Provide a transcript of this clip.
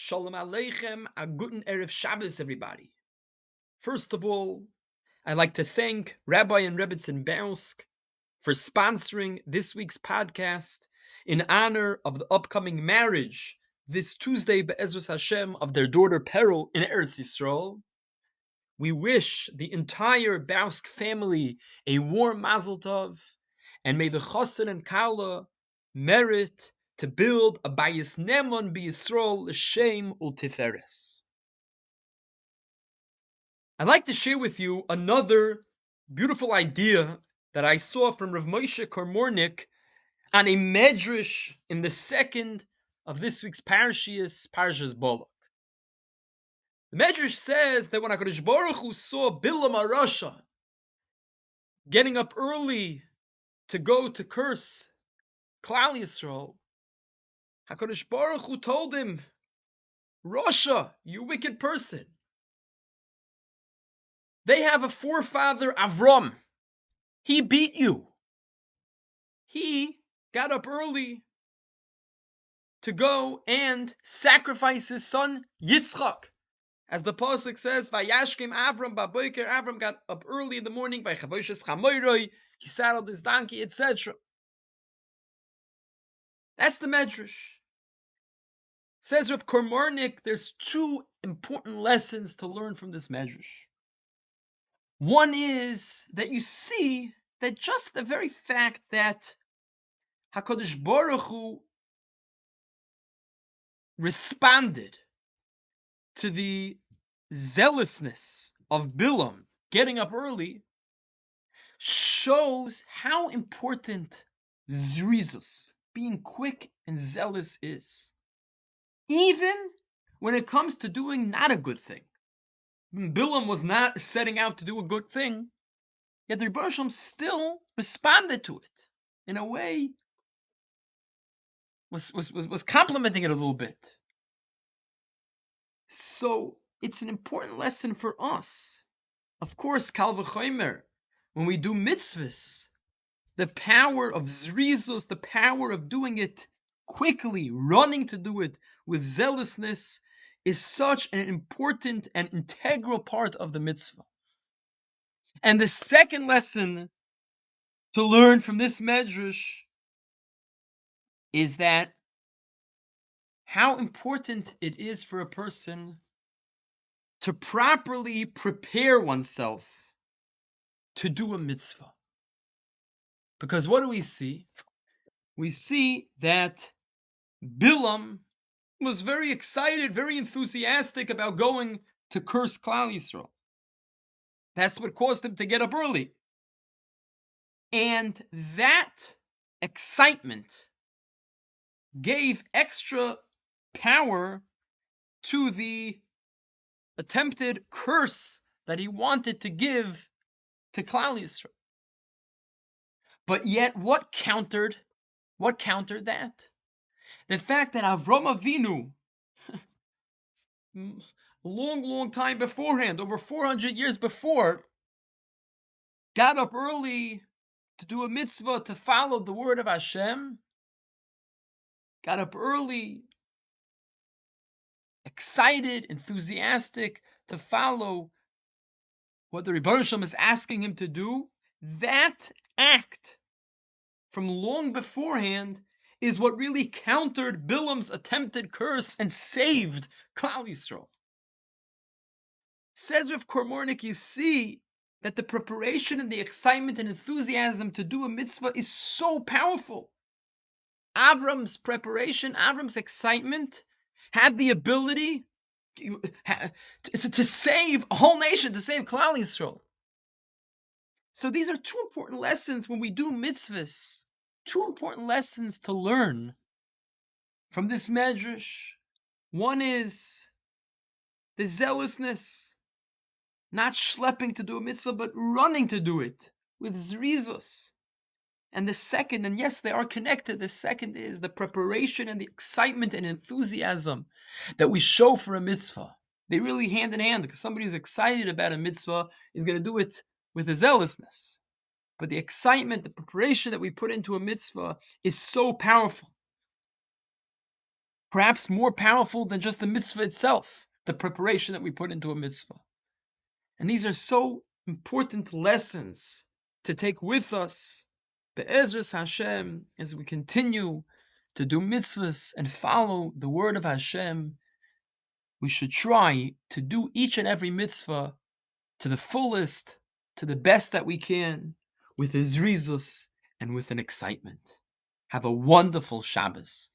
Shalom Aleichem, a guten Erev Shabbos, everybody. First of all, I'd like to thank Rabbi and Rebbitzin Bausk for sponsoring this week's podcast in honor of the upcoming marriage this Tuesday, Be'ezras Hashem, of their daughter Peril in Eretz Yisrael. We wish the entire Bausk family a warm mazel tov, and may the Chosin and Kala merit to build a bayis nemon b'Yisrael l'shem ultiferes. I'd like to share with you another beautiful idea that I saw from Rav Moshe Kormornik on a medrash in the second of this week's parashias, Parashas Bolok. The medrash says that when Hakadosh Baruch Hu saw Bilam Arasha getting up early to go to curse Klal Yisrael, HaKadosh Baruch Hu told him, Rasha, you wicked person. They have a forefather, Avram. He beat you. He got up early to go and sacrifice his son, Yitzchak. As the Pasuk says, Vayashkim Avram Baboiker, Avram got up early in the morning Vayachavosh es Chamoiroi, he saddled his donkey, etc. That's the Medrash. Says Rav Kormarnik, there's two important lessons to learn from this Medrash. One is that you see that just the very fact that Hakadosh Baruch Hu responded to the zealousness of Bilam getting up early shows how important zrizus, being quick and zealous, is even when it comes to doing not a good thing. Bilam was not setting out to do a good thing, yet the Rebbe still responded to it in a way was, was, was, was complimenting it a little bit. So it's an important lesson for us. Of course, Kal v'chomer, when we do mitzvahs, the power of zrizus, the power of doing it quickly, running to do it with zealousness, is such an important and integral part of the mitzvah. And the second lesson to learn from this medrash is that how important it is for a person to properly prepare oneself to do a mitzvah. Because what do we see? We see that Bilam was very excited, very enthusiastic about going to curse Klal Yisrael. That's what caused him to get up early. And that excitement gave extra power to the attempted curse that he wanted to give to Klal Yisrael. But yet, what countered? What countered that? The fact that Avram Avinu, long, long time beforehand, over 400 years before, got up early to do a mitzvah to follow the word of Hashem, got up early, excited, enthusiastic to follow what the Rebbe Hashem is asking him to do, that act from long beforehand is what really countered Bilam's attempted curse and saved Klal Yisrael. Says Rav Kormornik, you see that the preparation and the excitement and enthusiasm to do a mitzvah is so powerful. Avram's preparation, Avram's excitement had the ability to, to, to save a whole nation, to save Klal Yisrael. So these are two important lessons when we do mitzvahs two important lessons to learn from this medrash. One is the zealousness, not schlepping to do a mitzvah, but running to do it with zrizus. And the second, and yes, they are connected, the second is the preparation and the excitement and enthusiasm that we show for a mitzvah. They really hand in hand because somebody who's excited about a mitzvah is going to do it with a zealousness. But the excitement, the preparation that we put into a mitzvah is so powerful. perhaps more powerful than just the mitzvah itself, the preparation that we put into a mitzvah. And these are so important lessons to take with us, Be'ezras Hashem, as we continue to do mitzvahs and follow the word of Hashem. We should try to do each and every mitzvah to the fullest, to the best that we can, with a zrizus and with an excitement. Have a wonderful Shabbos.